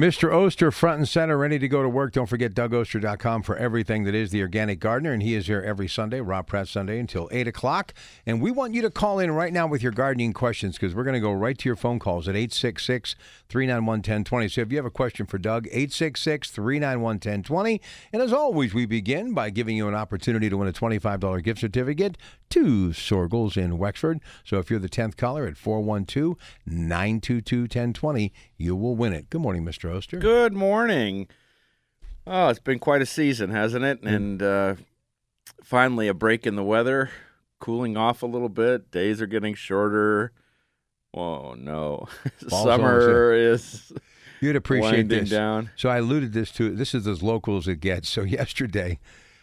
Mr. Oster, front and center, ready to go to work. Don't forget DougOster.com for everything that is the organic gardener. And he is here every Sunday, Rob Pratt Sunday, until 8 o'clock. And we want you to call in right now with your gardening questions because we're going to go right to your phone calls at 866 391 1020. So if you have a question for Doug, 866 391 1020. And as always, we begin by giving you an opportunity to win a $25 gift certificate to Soergel's in Wexford. So if you're the 10th caller at 412 922 1020, you will win it. Good morning, Mr. Oster. Good morning. Oh, it's been quite a season, hasn't it? And uh, finally, a break in the weather, cooling off a little bit. Days are getting shorter. Oh no, summer is You'd appreciate winding this. down. So I alluded this to this is as local as it gets. So yesterday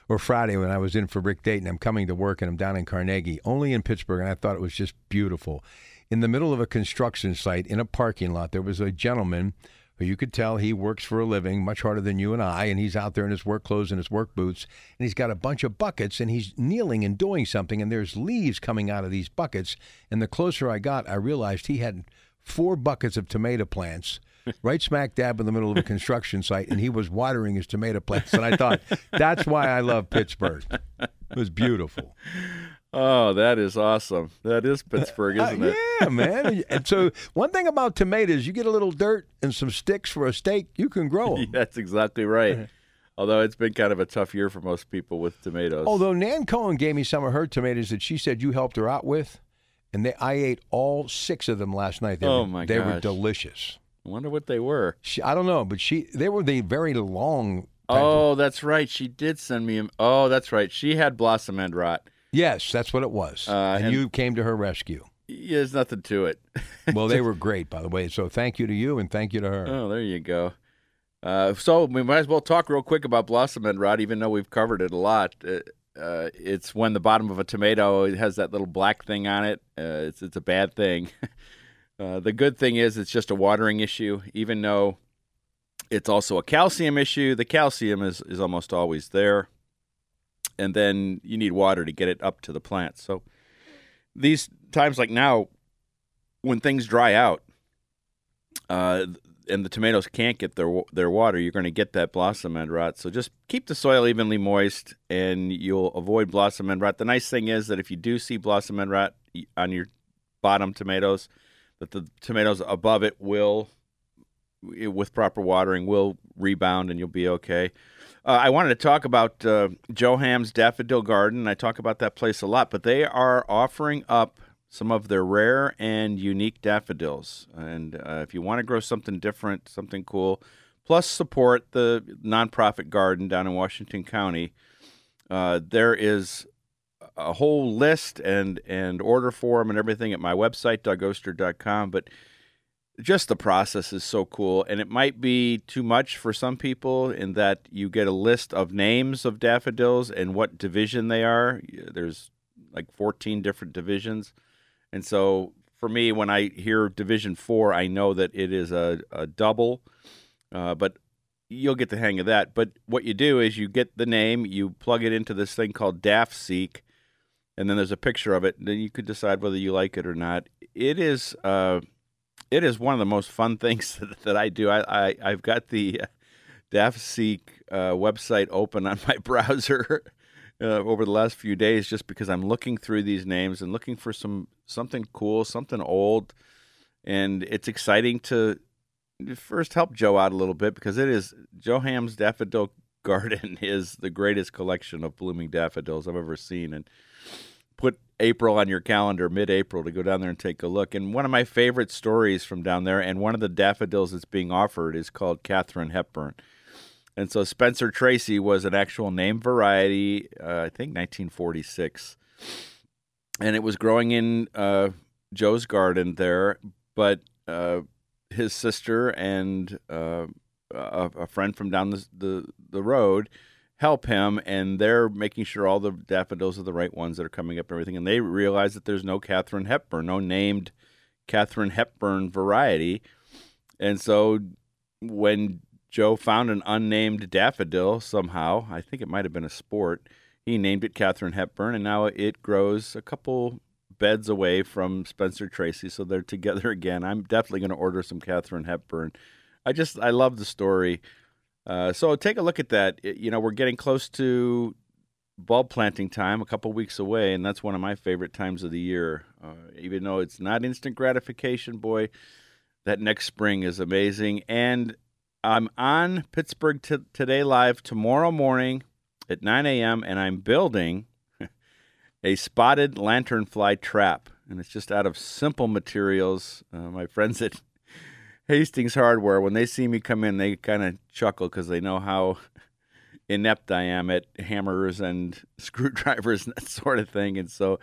or Friday when I was in for Rick Dayton, I'm coming to work and I'm down in Carnegie, only in Pittsburgh, and I thought it was just beautiful. In the middle of a construction site in a parking lot, there was a gentleman who you could tell he works for a living, much harder than you and I, and he's out there in his work clothes and his work boots, and he's got a bunch of buckets and he's kneeling and doing something, and there's leaves coming out of these buckets. And the closer I got, I realized he had four buckets of tomato plants right smack dab in the middle of a construction site, and he was watering his tomato plants. And I thought, that's why I love Pittsburgh. It was beautiful. Oh, that is awesome. That is Pittsburgh, isn't Uh, it? yeah, man. And so, one thing about tomatoes, you get a little dirt and some sticks for a steak, you can grow them. That's exactly right. Although it's been kind of a tough year for most people with tomatoes. Although Nan Cohen gave me some of her tomatoes that she said you helped her out with, and they, I ate all six of them last night. They Oh, were, my They were delicious. I wonder what they were. She, I don't know, but she they were the very long. type of- Oh, that's right. She did send me. A, oh, that's right. She had blossom end rot. Yes, that's what it was. Uh, and, and- you came to her rescue. Yeah, There's nothing to it. Well, they were great, by the way. So thank you to you and thank you to her. Oh, there you go. Uh, so we might as well talk real quick about blossom end rot, even though we've covered it a lot. Uh, uh, it's when the bottom of a tomato has that little black thing on it. Uh, it's it's a bad thing. uh, the good thing is it's just a watering issue, even though it's also a calcium issue. The calcium is is almost always there, and then you need water to get it up to the plant. So these times like now, when things dry out, uh, and the tomatoes can't get their their water, you're going to get that blossom end rot. So just keep the soil evenly moist, and you'll avoid blossom end rot. The nice thing is that if you do see blossom end rot on your bottom tomatoes, that the tomatoes above it will, with proper watering, will rebound, and you'll be okay. Uh, I wanted to talk about uh, Joe Ham's Daffodil Garden. I talk about that place a lot, but they are offering up some of their rare and unique daffodils. And uh, if you want to grow something different, something cool, plus support the nonprofit garden down in Washington County, uh, there is a whole list and and order form and everything at my website dougoster.com. But just the process is so cool, and it might be too much for some people in that you get a list of names of daffodils and what division they are. There's like 14 different divisions. And so for me, when I hear Division Four, I know that it is a, a double, uh, but you'll get the hang of that. But what you do is you get the name, you plug it into this thing called DaffSeek, and then there's a picture of it. And then you can decide whether you like it or not. It is uh, it is one of the most fun things that, I do. I, I I've got the uh, DaffSeek uh, website open on my browser. Uh, over the last few days, just because I'm looking through these names and looking for some something cool, something old, and it's exciting to first help Joe out a little bit because it is Joe Ham's Daffodil Garden is the greatest collection of blooming daffodils I've ever seen, and put April on your calendar, mid-April, to go down there and take a look. And one of my favorite stories from down there, and one of the daffodils that's being offered is called Katharine Hepburn. And so Spencer Tracy was an actual name variety, uh, I think 1946, and it was growing in uh, Joe's garden there. But uh, his sister and uh, a, a, friend from down the, the, the road help him, and they're making sure all the daffodils are the right ones that are coming up and everything. And they realize that there's no Katharine Hepburn, no named Katharine Hepburn variety. And so when Joe found an unnamed daffodil somehow, I think it might have been a sport, he named it Katharine Hepburn, and now it grows a couple beds away from Spencer Tracy, so they're together again. I'm definitely going to order some Katharine Hepburn. I just I love the story. Uh, so take a look at that. You know, we're getting close to bulb planting time, a couple weeks away, and that's one of my favorite times of the year. Uh, even though it's not instant gratification, boy, that next spring is amazing. And I'm on Pittsburgh t- Today Live tomorrow morning at 9 a.m., and I'm building a spotted lanternfly trap. And it's just out of simple materials. Uh, my friends at Hastings Hardware, when they see me come in, they kind of chuckle because they know how inept I am at hammers and screwdrivers and that sort of thing. And so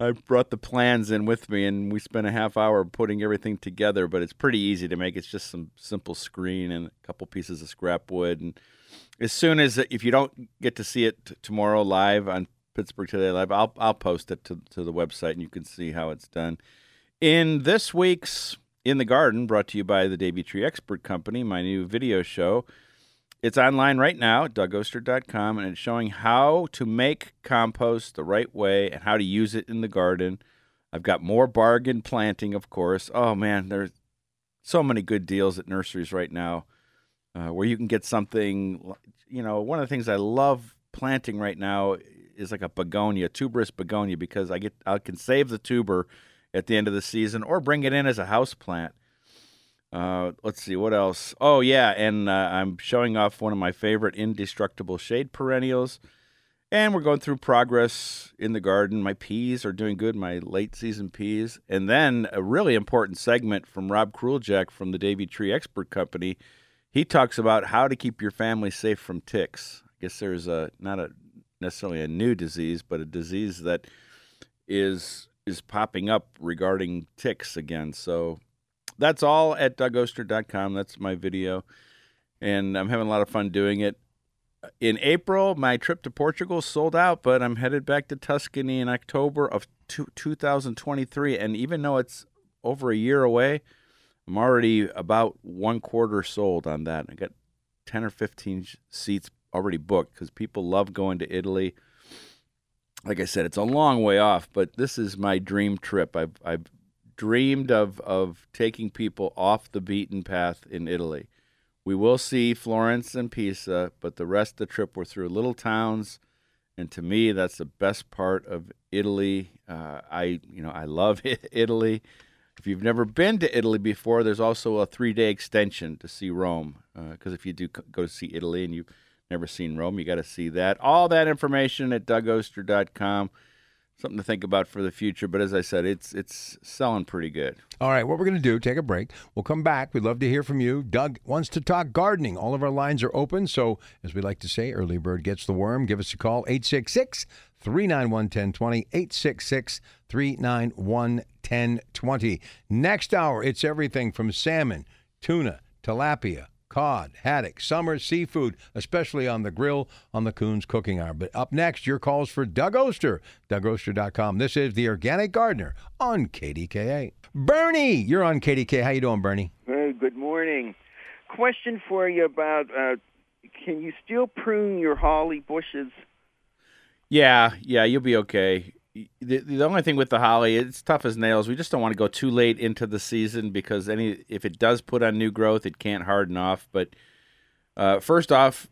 I brought the plans in with me, and we spent a half hour putting everything together. But it's pretty easy to make. It's just some simple screen and a couple pieces of scrap wood. And as soon as if you don't get to see it tomorrow live on Pittsburgh Today Live, I'll I'll post it to to the website, and you can see how it's done. In this week's in the Garden, brought to you by the Davey Tree Expert Company, my new video show. It's online right now at dougoster.com, and it's showing how to make compost the right way and how to use it in the garden. I've got more bargain planting, of course. Oh, man, there's so many good deals at nurseries right now uh, where you can get something. You know, one of the things I love planting right now is like a begonia, tuberous begonia, because I get I can save the tuber at the end of the season or bring it in as a house plant. Uh, let's see what else. Oh yeah, and uh, I'm showing off one of my favorite indestructible shade perennials, and we're going through progress in the garden. My peas are doing good, my late season peas, and then a really important segment from Rob Kruljak from the Davey Tree Expert Company. He talks about how to keep your family safe from ticks. I guess there's a not a necessarily a new disease, but a disease that is is popping up regarding ticks again. So that's all at dougoster.com. That's my video. And I'm having a lot of fun doing it. In April, my trip to Portugal sold out, but I'm headed back to Tuscany in October of two, 2023. And even though it's over a year away, I'm already about one quarter sold on that. I got 10 or 15 seats already booked because people love going to Italy like I said, it's a long way off, but this is my dream trip. I've I've dreamed of of taking people off the beaten path in Italy. We will see Florence and Pisa, but the rest of the trip we're through little towns, and to me, that's the best part of Italy. Uh, I you know I love Italy. If you've never been to Italy before, there's also a three day extension to see Rome. Because uh, if you do go to see Italy and you Never seen Rome. You got to see that. All that information at dougoster.com. Something to think about for the future. But as I said, it's it's selling pretty good. All right, what we're going to do, take a break. We'll come back. We'd love to hear from you. Doug wants to talk gardening. All of our lines are open. So, as we like to say, early bird gets the worm. Give us a call, 866 391 1020. 866 391 1020. Next hour, it's everything from salmon, tuna, tilapia cod, haddock, summer seafood, especially on the grill on the Coons Cooking Hour. But up next, your calls for Doug Oster, dougoster.com. This is The Organic Gardener on KDKA. Bernie, you're on KDK. How you doing, Bernie? Hey, good morning. Question for you about uh, can you still prune your holly bushes? Yeah, yeah, you'll be okay the, the only thing with the holly, it's tough as nails. We just don't want to go too late into the season because any if it does put on new growth, it can't harden off. But uh, first off,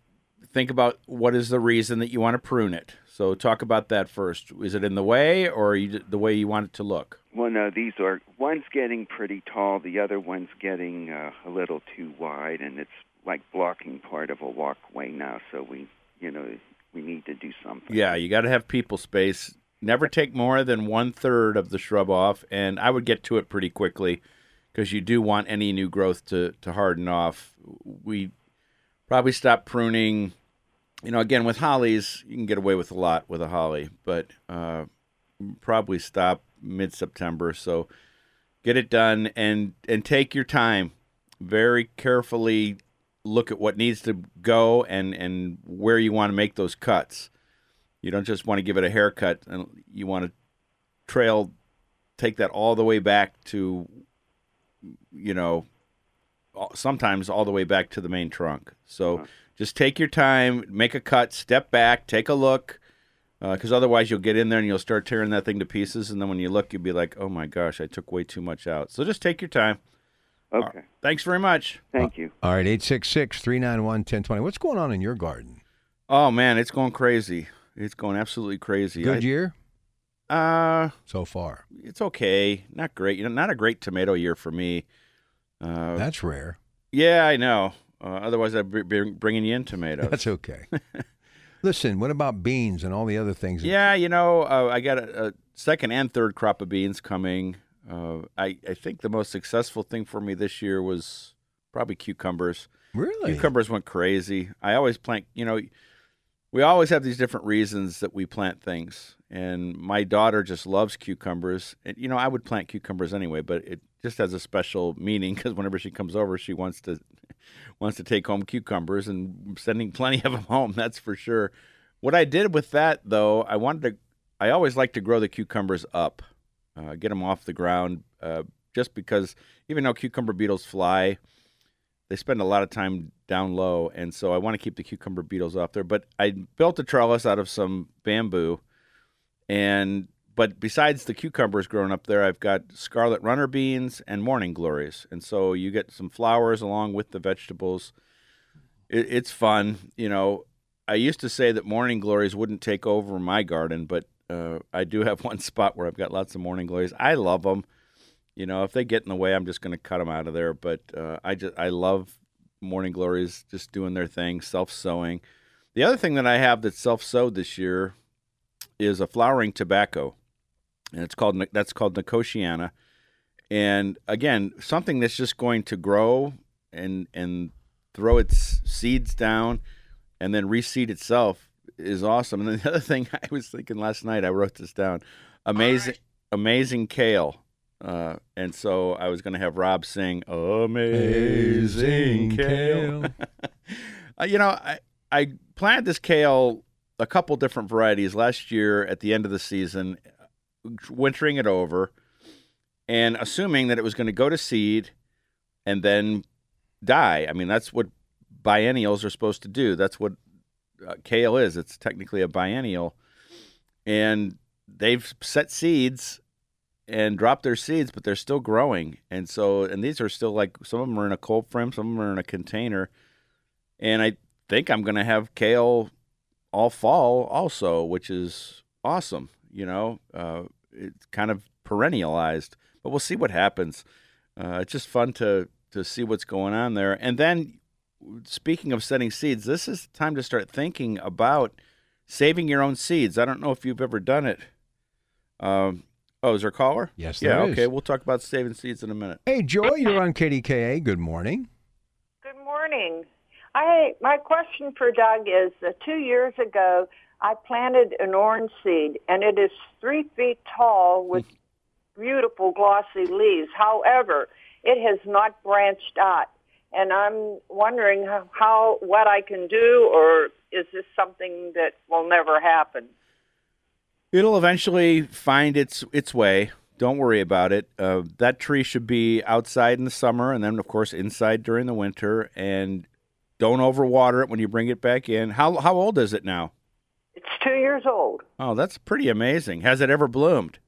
think about what is the reason that you want to prune it. So talk about that first. Is it in the way, or you, the way you want it to look? Well, no, these are one's getting pretty tall, the other one's getting uh, a little too wide, and it's like blocking part of a walkway now. So we, you know, we need to do something. Yeah, you got to have people space. Never take more than one third of the shrub off, and I would get to it pretty quickly because you do want any new growth to to harden off. We probably stop pruning. You know, again with hollies, you can get away with a lot with a holly, but uh, probably stop mid September. So get it done and and take your time. Very carefully look at what needs to go and and where you want to make those cuts. You don't just want to give it a haircut, and you want to trail, take that all the way back to, you know, sometimes all the way back to the main trunk. So just take your time, make a cut, step back, take a look, because uh, otherwise you'll get in there and you'll start tearing that thing to pieces, and then when you look, you'll be like, "Oh my gosh, I took way too much out." So just take your time. Okay. Uh, thanks very much. Thank you. All right, 866 391 1020. What's going on in your garden? Oh, man, it's going crazy. It's going absolutely crazy. Good I- year Uh, so far. it's okay. Not great. You know, not a great tomato year for me. Uh, That's rare. yeah, I know. Uh, otherwise, I'd be bringing you in tomatoes. That's okay. Listen, what about beans and all the other things? Yeah, you know, uh, I got a, a second and third crop of beans coming. Uh, I, I think the most successful thing for me this year was probably cucumbers. Really? Cucumbers went crazy. I always plant, you know, we always have these different reasons that we plant things. And my daughter just loves cucumbers. And, you know, I would plant cucumbers anyway, but it just has a special meaning because whenever she comes over, she wants to wants to take home cucumbers and sending plenty of them home. That's for sure. What I did with that though, I wanted to. I always like to grow the cucumbers up, uh, get them off the ground, uh, just because even though cucumber beetles fly, they spend a lot of time down low, and so I want to keep the cucumber beetles off there. But I built a trellis out of some bamboo, and but besides the cucumbers growing up there, I've got scarlet runner beans and morning glories, and so you get some flowers along with the vegetables. It, it's fun, you know. I used to say that morning glories wouldn't take over my garden, but uh, I do have one spot where I've got lots of morning glories. I love them. You know, if they get in the way, I'm just going to cut them out of there. But uh, I just I love morning glories just doing their thing, self sowing. The other thing that I have that's self sowed this year is a flowering tobacco, and it's called that's called Nicotiana. And again, something that's just going to grow and and throw its seeds down and then reseed itself is awesome. And then the other thing I was thinking last night, I wrote this down. Amazing, amazing kale. Uh, and so I was going to have Rob sing "Amazing Kale." uh, you know, I I planted this kale a couple different varieties last year at the end of the season, wintering it over, and assuming that it was going to go to seed and then die. I mean, that's what biennials are supposed to do. That's what uh, kale is. It's technically a biennial, and they've set seeds and drop their seeds, but they're still growing. And so, and these are still like some of them are in a cold frame, some of them are in a container. And I think I'm going to have kale all fall also, which is awesome. You know, uh, it's kind of perennialized, but we'll see what happens. Uh, it's just fun to to see what's going on there. And then, speaking of setting seeds, this is time to start thinking about saving your own seeds. I don't know if you've ever done it. Um, Oh, is there a caller? Yes, Yeah, there is. okay. We'll talk about saving seeds in a minute. Hey, Joy, you're on KDKA. Good morning. Good morning. I my question for Doug is: uh, two years ago, I planted an orange seed, and it is three feet tall with beautiful glossy leaves. However, it has not branched out, and I'm wondering how, how what I can do, or is this something that will never happen? It'll eventually find its its way. Don't worry about it. Uh, that tree should be outside in the summer, and then of course inside during the winter. And don't overwater it when you bring it back in. How how old is it now? It's two years old. Oh, that's pretty amazing. Has it ever bloomed?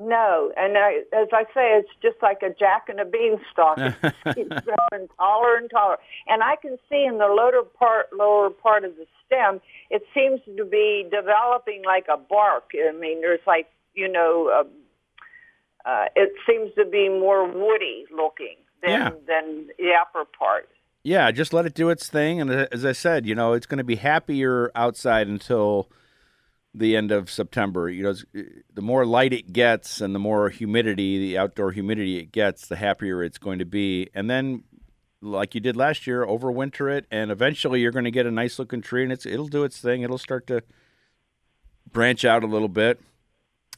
No, and I, as I say, it's just like a jack and a beanstalk. It's growing taller and taller, and I can see in the lower part, lower part of the stem, it seems to be developing like a bark. I mean, there's like you know, uh, uh, it seems to be more woody looking than Yeah. than the upper part. Yeah, just let it do its thing. And uh, as I said, you know, it's going to be happier outside until the end of September. You know, uh, the more light it gets and the more humidity, the outdoor humidity it gets, the happier it's going to be. And then, like you did last year, overwinter it, and eventually you're going to get a nice looking tree, and it's it'll do its thing. It'll start to branch out a little bit.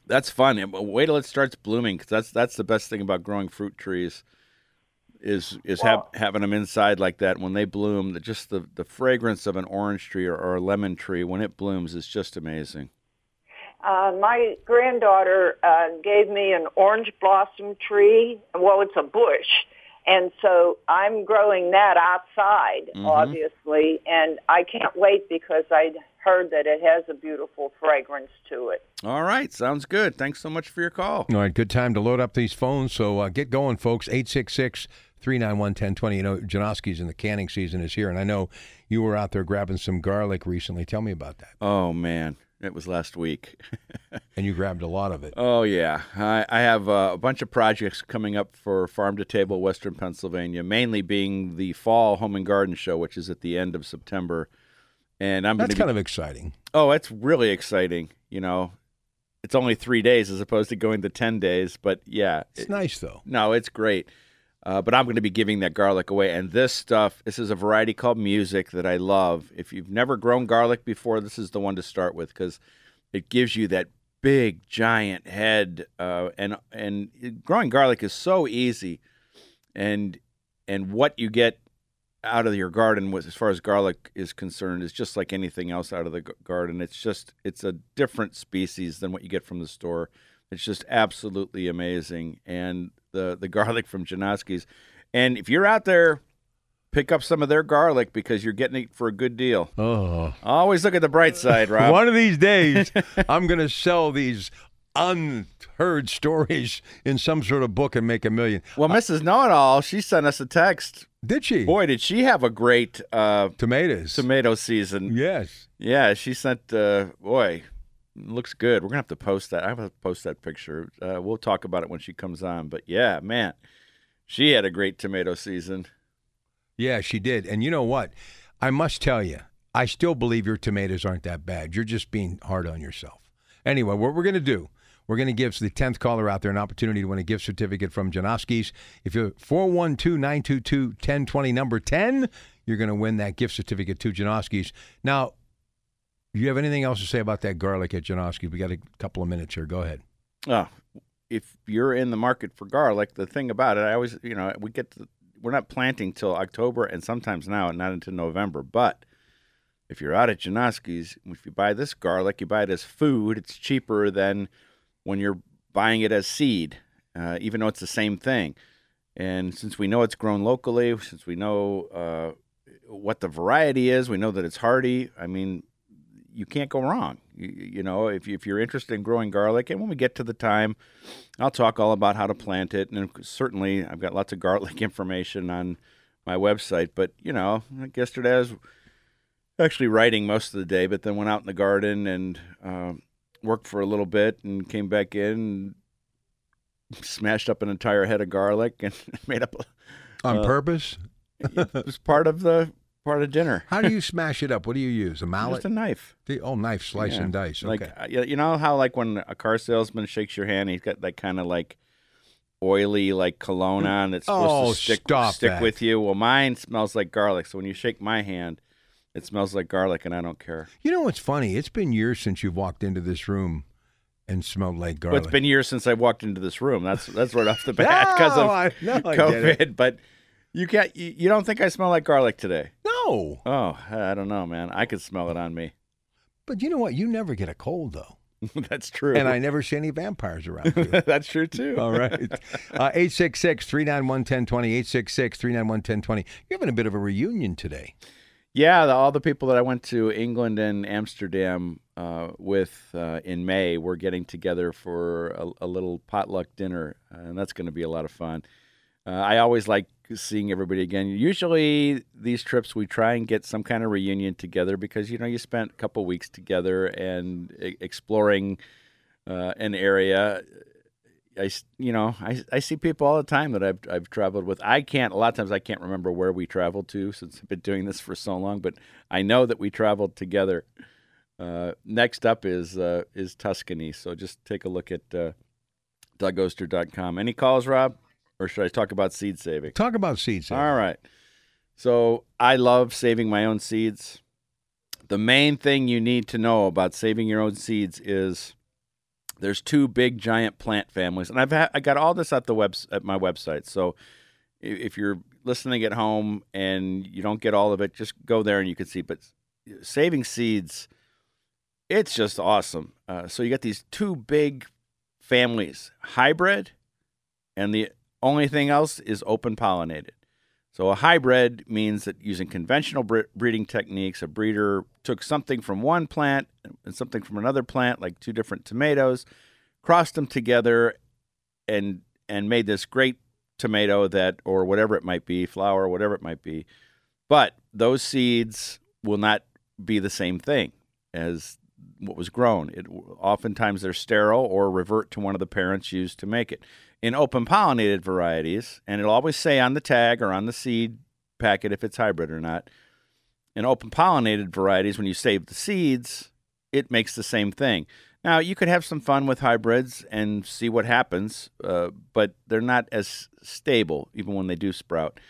That's fun. Wait till it starts blooming, because that's that's the best thing about growing fruit trees is is have, having them inside like that when they bloom. The, just the, the fragrance of an orange tree or, or a lemon tree when it blooms is just amazing. Uh, my granddaughter uh, gave me an orange blossom tree. Well, it's a bush. And so I'm growing that outside, Mhm. obviously, and I can't wait because I heard that it has a beautiful fragrance to it. All right, sounds good. Thanks so much for your call. All right, good time to load up these phones. So uh, get going, folks. 866 391 1020. You know, Janoski's in the canning season is here, and I know you were out there grabbing some garlic recently. Tell me about that. Oh man, it was last week. And you grabbed a lot of it. Oh yeah, I, I have uh, a bunch of projects coming up for Farm to Table, Western Pennsylvania. Mainly being the Fall Home and Garden Show, which is at the end of September, and I'm That's gonna kind be, of exciting. Oh, it's really exciting. You know, it's only three days as opposed to going to ten days, but yeah, It's nice, though. No, it's great. Uh, but I'm going to be giving that garlic away. And this stuff, this is a variety called music that I love. If you've never grown garlic before, this is the one to start with because it gives you that big, giant head. Uh, and and growing garlic is so easy. And and what you get out of your garden, as far as garlic is concerned, is just like anything else out of the garden. It's just it's a different species than what you get from the store. It's just absolutely amazing, and the the garlic from Janoski's. And if you're out there, pick up some of their garlic because you're getting it for a good deal. Oh. Always look at the bright side, Rob. One of these days, I'm going to sell these unheard stories in some sort of book and make a million. Well, Mrs. Know It All, she sent us a text. Did she? Boy, did she have a great uh, Tomatoes. tomato season. Yes. Yeah, she sent. Uh, boy, looks good. We're gonna have to post that. I have to post that picture. Uh, we'll talk about it when she comes on. But yeah, man, she had a great tomato season. Yeah, she did. And you know what? I must tell you, I still believe your tomatoes aren't that bad. You're just being hard on yourself. Anyway, what we're to do, we're going to give the 10th caller out there an opportunity to win a gift certificate from Janoski's. If you're 412 922 1020, number 10, you're going to win that gift certificate to Janoski's. Now, do you have anything else to say about that garlic at Janoski's? We got a couple of minutes here. Go ahead. Oh, if you're in the market for garlic, the thing about it, I always, you know, we get to, we're not planting till October and sometimes now not until November. But if you're out at Janoski's, if you buy this garlic, you buy it as food. It's cheaper than when you're buying it as seed, uh, even though it's the same thing. And since we know it's grown locally, since we know uh, what the variety is, we know that it's hardy. I mean, you can't go wrong. You, you know, if, you, if you're interested in growing garlic, and when we get to the time, I'll talk all about how to plant it. And certainly, I've got lots of garlic information on my website. But, you know, like yesterday I was actually writing most of the day, but then went out in the garden and uh, worked for a little bit and came back in and smashed up an entire head of garlic and made up a, On Uh, purpose? it was part of the part of dinner. How do you smash it up? What do you use? A mallet? Just a knife. The- oh, knife, slice Yeah. and dice. Okay. Like uh, you know how like when a car salesman shakes your hand, he's got that kind of like oily like cologne on that's supposed Oh, to stick stick that. with you. Well, mine smells like garlic. So when you shake my hand, it smells like garlic, and I don't care. You know what's funny? It's been years since you've walked into this room and smelled like Well, garlic. it's been years since I walked into this room. That's that's right off the bat because No, of I- no, I get it. COVID. But you can't. You, you don't think I smell like garlic today? no, Oh, I don't know, man. I could smell it on me. but you know what? You never get a cold though, That's true. and I never see any vampires around you. that's true too. All right. Uh, 866 391 1020. 866 391 1020. You're having a bit of a reunion today. Yeah, the, all the people that I went to England and Amsterdam uh, with uh, in May, we're getting together for a, a little potluck dinner, uh, and that's going to be a lot of fun. Uh, I always like seeing everybody again. Usually, these trips we try and get some kind of reunion together because you know you spent a couple weeks together and exploring uh, an area. I, you know, I, I see people all the time that I've I've traveled with. I can't a lot of times I can't remember where we traveled to since I've been doing this for so long, but I know that we traveled together. Uh, next up is uh, is Tuscany. So just take a look at uh, DougOster.com. Any calls, Rob, or should I talk about seed saving? Talk about seed saving. All right. So I love saving my own seeds. The main thing you need to know about saving your own seeds is there's two big giant plant families, and I've ha- I got all this at the web at my website. So if you're listening at home and you don't get all of it, just go there and you can see. But saving seeds, it's just awesome. Uh, so you got these two big families, hybrid, and the only thing else is open pollinated. So a hybrid means that using conventional breeding techniques, a breeder took something from one plant and something from another plant, like two different tomatoes, crossed them together, and and made this great tomato that, or whatever it might be, flower, whatever it might be. But those seeds will not be the same thing as what was grown. It oftentimes they're sterile or revert to one of the parents used to make it in open pollinated varieties, and it'll always say on the tag or on the seed packet if it's hybrid or not. In open pollinated varieties, when you save the seeds, it makes the same thing. Now, you could have some fun with hybrids and see what happens, uh, but they're not as stable, even when they do sprout,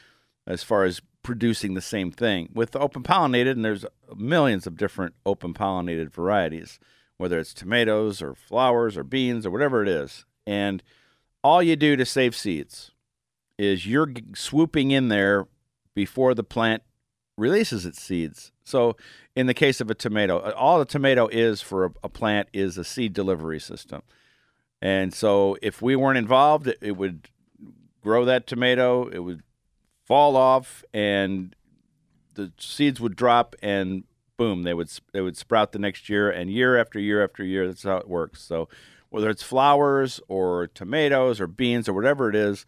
as far as producing the same thing. With open pollinated, and there's millions of different open pollinated varieties, whether it's tomatoes or flowers or beans or whatever it is. And all you do to save seeds is you're swooping in there before the plant releases its seeds. So, in the case of a tomato, all the tomato is for a, a plant is a seed delivery system. And so, if we weren't involved, it, it would grow that tomato, it would fall off, and the seeds would drop, and boom, they would they would sprout the next year, and year after year after year. That's how it works. So whether it's flowers or tomatoes or beans or whatever it is,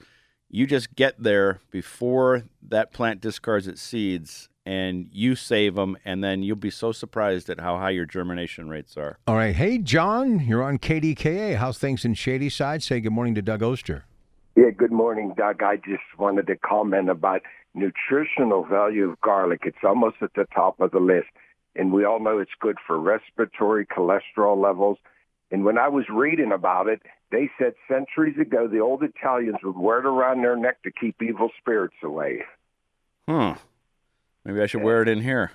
you just get there before that plant discards its seeds and you save them, and then you'll be so surprised at how high your germination rates are. All right. Hey, John, you're on KDKA. How's things in Shadyside? Say good morning to Doug Oster. Yeah, good morning, Doug. I just wanted to comment about nutritional value of garlic. It's almost at the top of the list. And we all know it's good for respiratory cholesterol levels and when I was reading about it, they said centuries ago the old Italians would wear it around their neck to keep evil spirits away. Hmm. Maybe I should wear it in here.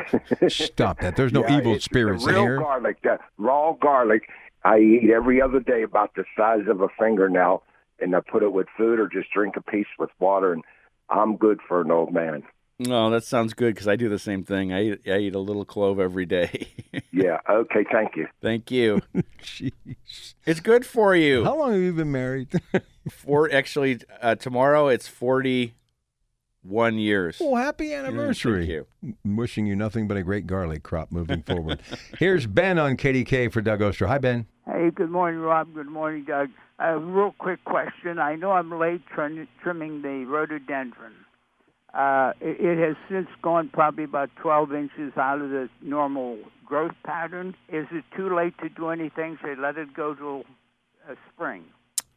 Stop that. There's no yeah, evil spirits real in here. garlic, that raw garlic, I eat every other day about the size of a fingernail, and I put it with food or just drink a piece with water, and I'm good for an old man. No, that sounds good because I do the same thing. I eat, I eat a little clove every day. yeah. Okay. Thank you. Thank you. Jeez. It's good for you. How long have you been married? For actually, uh, tomorrow it's forty-one years. Oh, happy anniversary! Mm, thank you. wishing you nothing but a great garlic crop moving forward. Here's Ben on KDK for Doug Oster. Hi, Ben. Hey, good morning, Rob. Good morning, Doug. A real quick question. I know I'm late trim- trimming the rhododendron. Uh, it, has since gone probably about 12 inches out of the normal growth pattern. Is it too late to do anything? Should I let it go till uh, spring.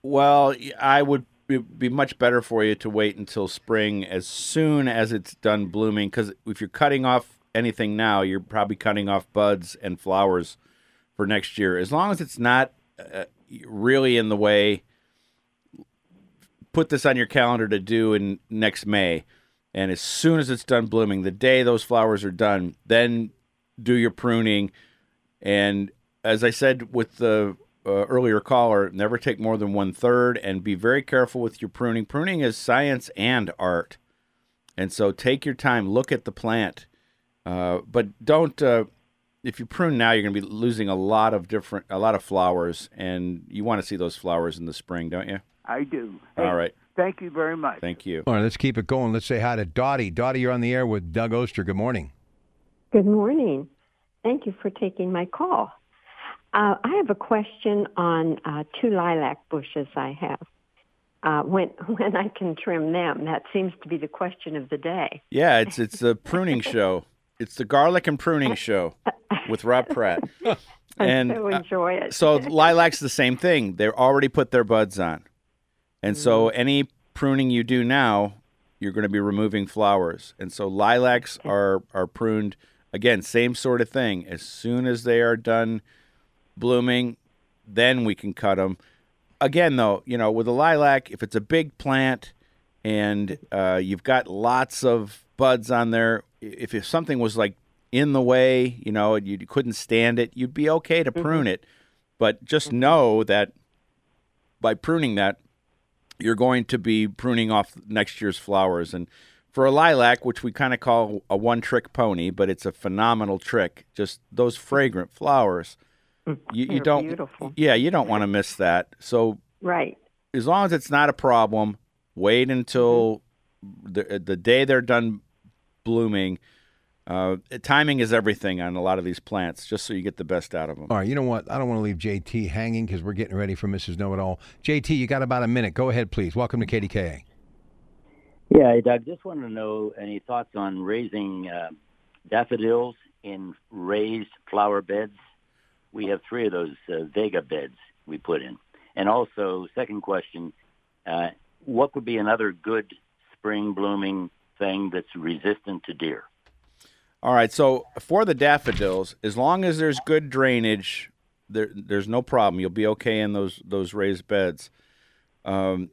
Well, I would be much better for you to wait until spring as soon as it's done blooming. Because if you're cutting off anything now, you're probably cutting off buds and flowers for next year. As long as it's not uh, really in the way, put this on your calendar to do in next May. And as soon as it's done blooming, the day those flowers are done, then do your pruning. And as I said with the uh, earlier caller, never take more than one third and be very careful with your pruning. Pruning is science and art. And so take your time, look at the plant. Uh, but don't, uh, if you prune now, you're going to be losing a lot of different, a lot of flowers. And you want to see those flowers in the spring, don't you? I do. All right. Thank you very much. Thank you. All right, let's keep it going. Let's say hi to Dottie. Dottie, you're on the air with Doug Oster. Good morning. Good morning. Thank you for taking my call. Uh, I have a question on uh, two lilac bushes I have. Uh, when when I can trim them, that seems to be the question of the day. Yeah, it's it's a pruning show. It's the garlic and pruning show with Rob Pratt. I and so uh, enjoy it. so lilacs the same thing. They're already put their buds on, and so Mm-hmm. any pruning you do now, you're going to be removing flowers. And so lilacs are are pruned again, same sort of thing. As soon as they are done blooming, then we can cut them. Again, though, you know, with a lilac, if it's a big plant and uh, you've got lots of buds on there, if, if something was like in the way, you know, you couldn't stand it, you'd be okay to prune it. But just know that by pruning that, you're going to be pruning off next year's flowers. And for a lilac, which we kind of call a one trick pony, but it's a phenomenal trick, just those fragrant flowers. Mm, you, you don't, beautiful. yeah, you don't want to miss that. So right. as long as it's not a problem, wait until mm-hmm. the the day they're done blooming. Uh, timing is everything on a lot of these plants, just so you get the best out of them. All right, you know what? I don't want to leave JT hanging because we're getting ready for Mrs. Know It All. JT, you got about a minute. Go ahead, please. Welcome to KDKA. Yeah, hey, Doug, just want to know any thoughts on raising uh, daffodils in raised flower beds. We have three of those uh, Vego beds we put in. And also, second question, uh, what would be another good spring blooming thing that's resistant to deer? All right, so for the daffodils, as long as there's good drainage, there, there's no problem. You'll be okay in those those raised beds. Um,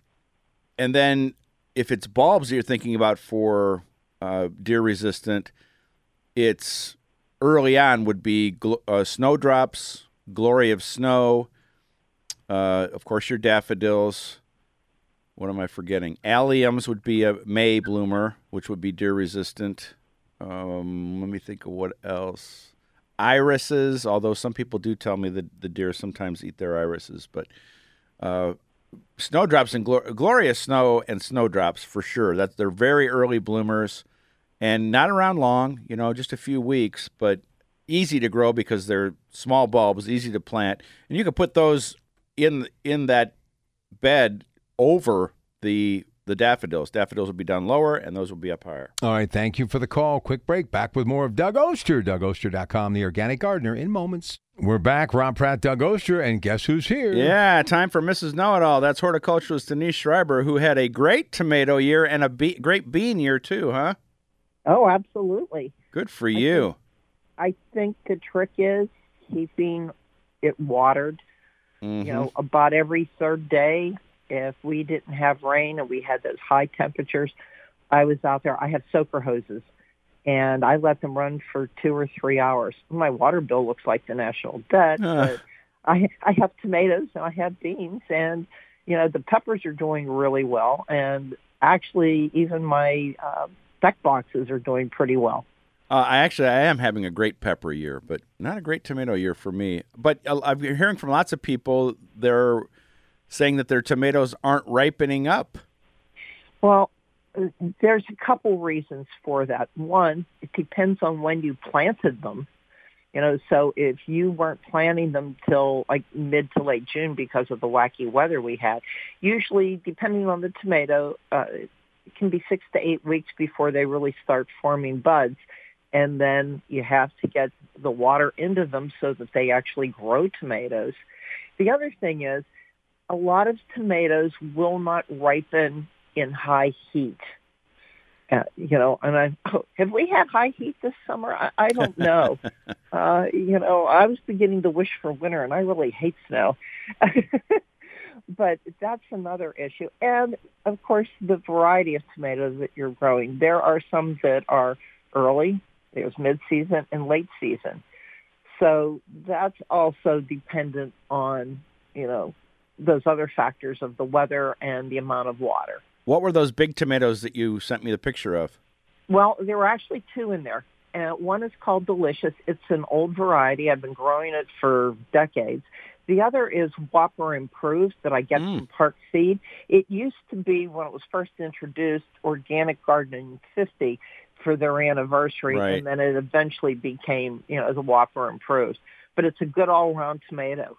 and then if it's bulbs that you're thinking about for uh, deer resistant, it's early on would be gl- uh, snowdrops, glory of snow, uh, of course your daffodils. What am I forgetting? Alliums would be a May bloomer, which would be deer resistant. Um, let me think of what else. Irises, although some people do tell me that the deer sometimes eat their irises, but uh, snowdrops and glor- glorious snow and snowdrops for sure. That they're very early bloomers and not around long. You know, just a few weeks, but easy to grow because they're small bulbs, easy to plant, and you can put those in in that bed over the the daffodils. Daffodils will be down lower, and those will be up higher. All right, thank you for the call. Quick break. Back with more of Doug Oster, DougOster.com, the organic gardener, in moments. We're back. Rob Pratt, Doug Oster, and guess who's here? Yeah, time for Mrs. Know It All. That's horticulturalist Denise Schreiber, who had a great tomato year and a be- great bean year too, huh? Oh, absolutely. Good for you. I think the trick is keeping it watered. Mhm. You know, about every third day. If we didn't have rain and we had those high temperatures, I was out there. I have soaker hoses, and I let them run for two or three hours. My water bill looks like the national debt, but I I have tomatoes and I have beans, and you know the peppers are doing really well, and actually even my uh, spec boxes are doing pretty well. Uh, I actually I am having a great pepper year, but not a great tomato year for me. But uh, I've been hearing from lots of people they're saying that their tomatoes aren't ripening up. Well, there's a couple reasons for that. One, it depends on when you planted them. You know, so if you weren't planting them till like mid to late June because of the wacky weather we had, usually depending on the tomato, uh, it can be six to eight weeks before they really start forming buds. And then you have to get the water into them so that they actually grow tomatoes. The other thing is a lot of tomatoes will not ripen in high heat. Uh, you know, and I have we had high heat this summer? I, I don't know. uh, you know, I was beginning to wish for winter, and I really hate snow. but that's another issue. And of course, the variety of tomatoes that you're growing. There are some that are early. There's mid-season and late season. So that's also dependent on you know those other factors of the weather and the amount of water. What were those big tomatoes that you sent me the picture of? Well, there were actually two in there. Uh, one is called Delicious. It's an old variety. I've been growing it for decades. The other is Whopper Improved that I get from Park Seed. It used to be when it was first introduced, Organic Gardening 50 for their anniversary, Right. and then it eventually became, you know, the Whopper Improved. But it's a good all-around tomato.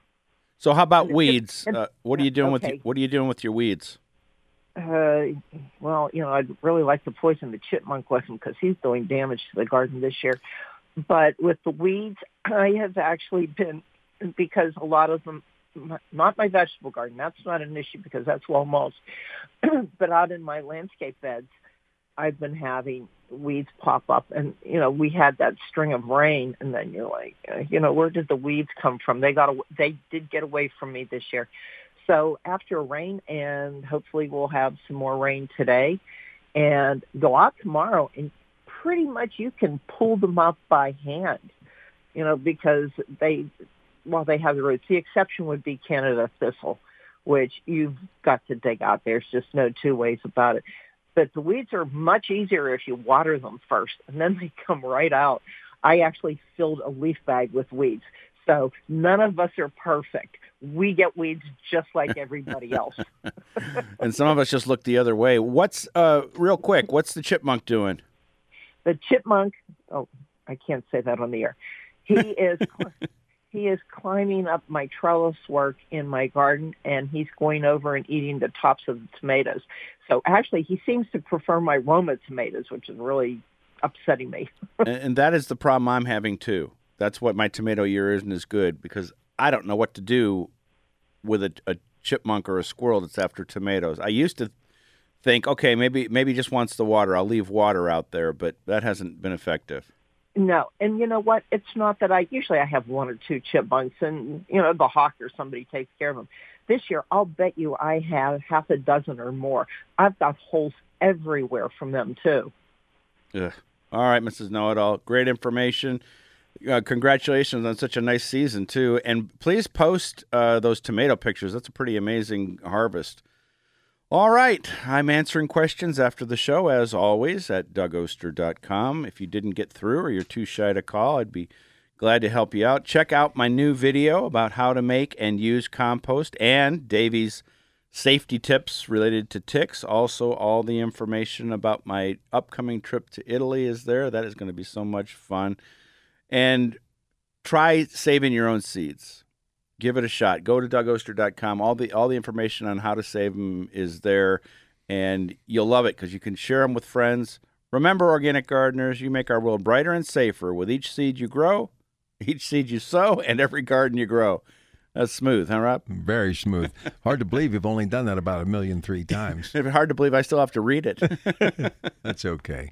So how about weeds? Uh, what are you doing with okay. your, what are you doing with your weeds? Uh, well, you know, I'd really like to poison the chipmunk with him because he's doing damage to the garden this year. But with the weeds, I have actually been because a lot of them, not my vegetable garden, that's not an issue because that's well mulched, but out in my landscape beds, I've been having weeds pop up and you know we had that string of rain and then you're like uh, you know where did the weeds come from? They got aw- they did get away from me this year. So after rain and hopefully we'll have some more rain today and go out tomorrow and pretty much you can pull them up by hand you know because they well they have the roots. The exception would be canada thistle which you've got to dig out. There's just no two ways about it but the weeds are much easier if you water them first, and then they come right out. I actually filled a leaf bag with weeds. So none of us are perfect. We get weeds just like everybody else. and some of us just look the other way. What's uh real quick? What's the chipmunk doing? The chipmunk. Oh, I can't say that on the air. He is he is climbing up my trellis work in my garden, and he's going over and eating the tops of the tomatoes. So actually, he seems to prefer my Roma tomatoes, which is really upsetting me. and, that is the problem I'm having too. That's what my tomato year isn't as good because I don't know what to do with a, a chipmunk or a squirrel that's after tomatoes. I used to think, okay, maybe maybe just wants the water. I'll leave water out there, but that hasn't been effective. No, and you know what? It's not that I usually I have one or two chipmunks, and you know the hawk or somebody takes care of them. This year, I'll bet you I have half a dozen or more. I've got holes everywhere from them too. Ugh. All right, Mrs. Know It All. Great information. Uh, congratulations on such a nice season too, and please post uh, those tomato pictures. That's a pretty amazing harvest. All right, I'm answering questions after the show as always at dougoster.com. If you didn't get through or you're too shy to call, I'd be glad to help you out. Check out my new video about how to make and use compost and Davey's safety tips related to ticks. Also, all the information about my upcoming trip to Italy is there. That is going to be so much fun. And try saving your own seeds. Give it a shot. Go to dougoster.com. All the all the information on how to save them is there, and you'll love it because you can share them with friends. Remember, organic gardeners, you make our world brighter and safer with each seed you grow, each seed you sow, and every garden you grow. That's smooth, huh, Rob? Very smooth. Hard to believe you've only done that about a million three times. Hard to believe I still have to read it. That's okay.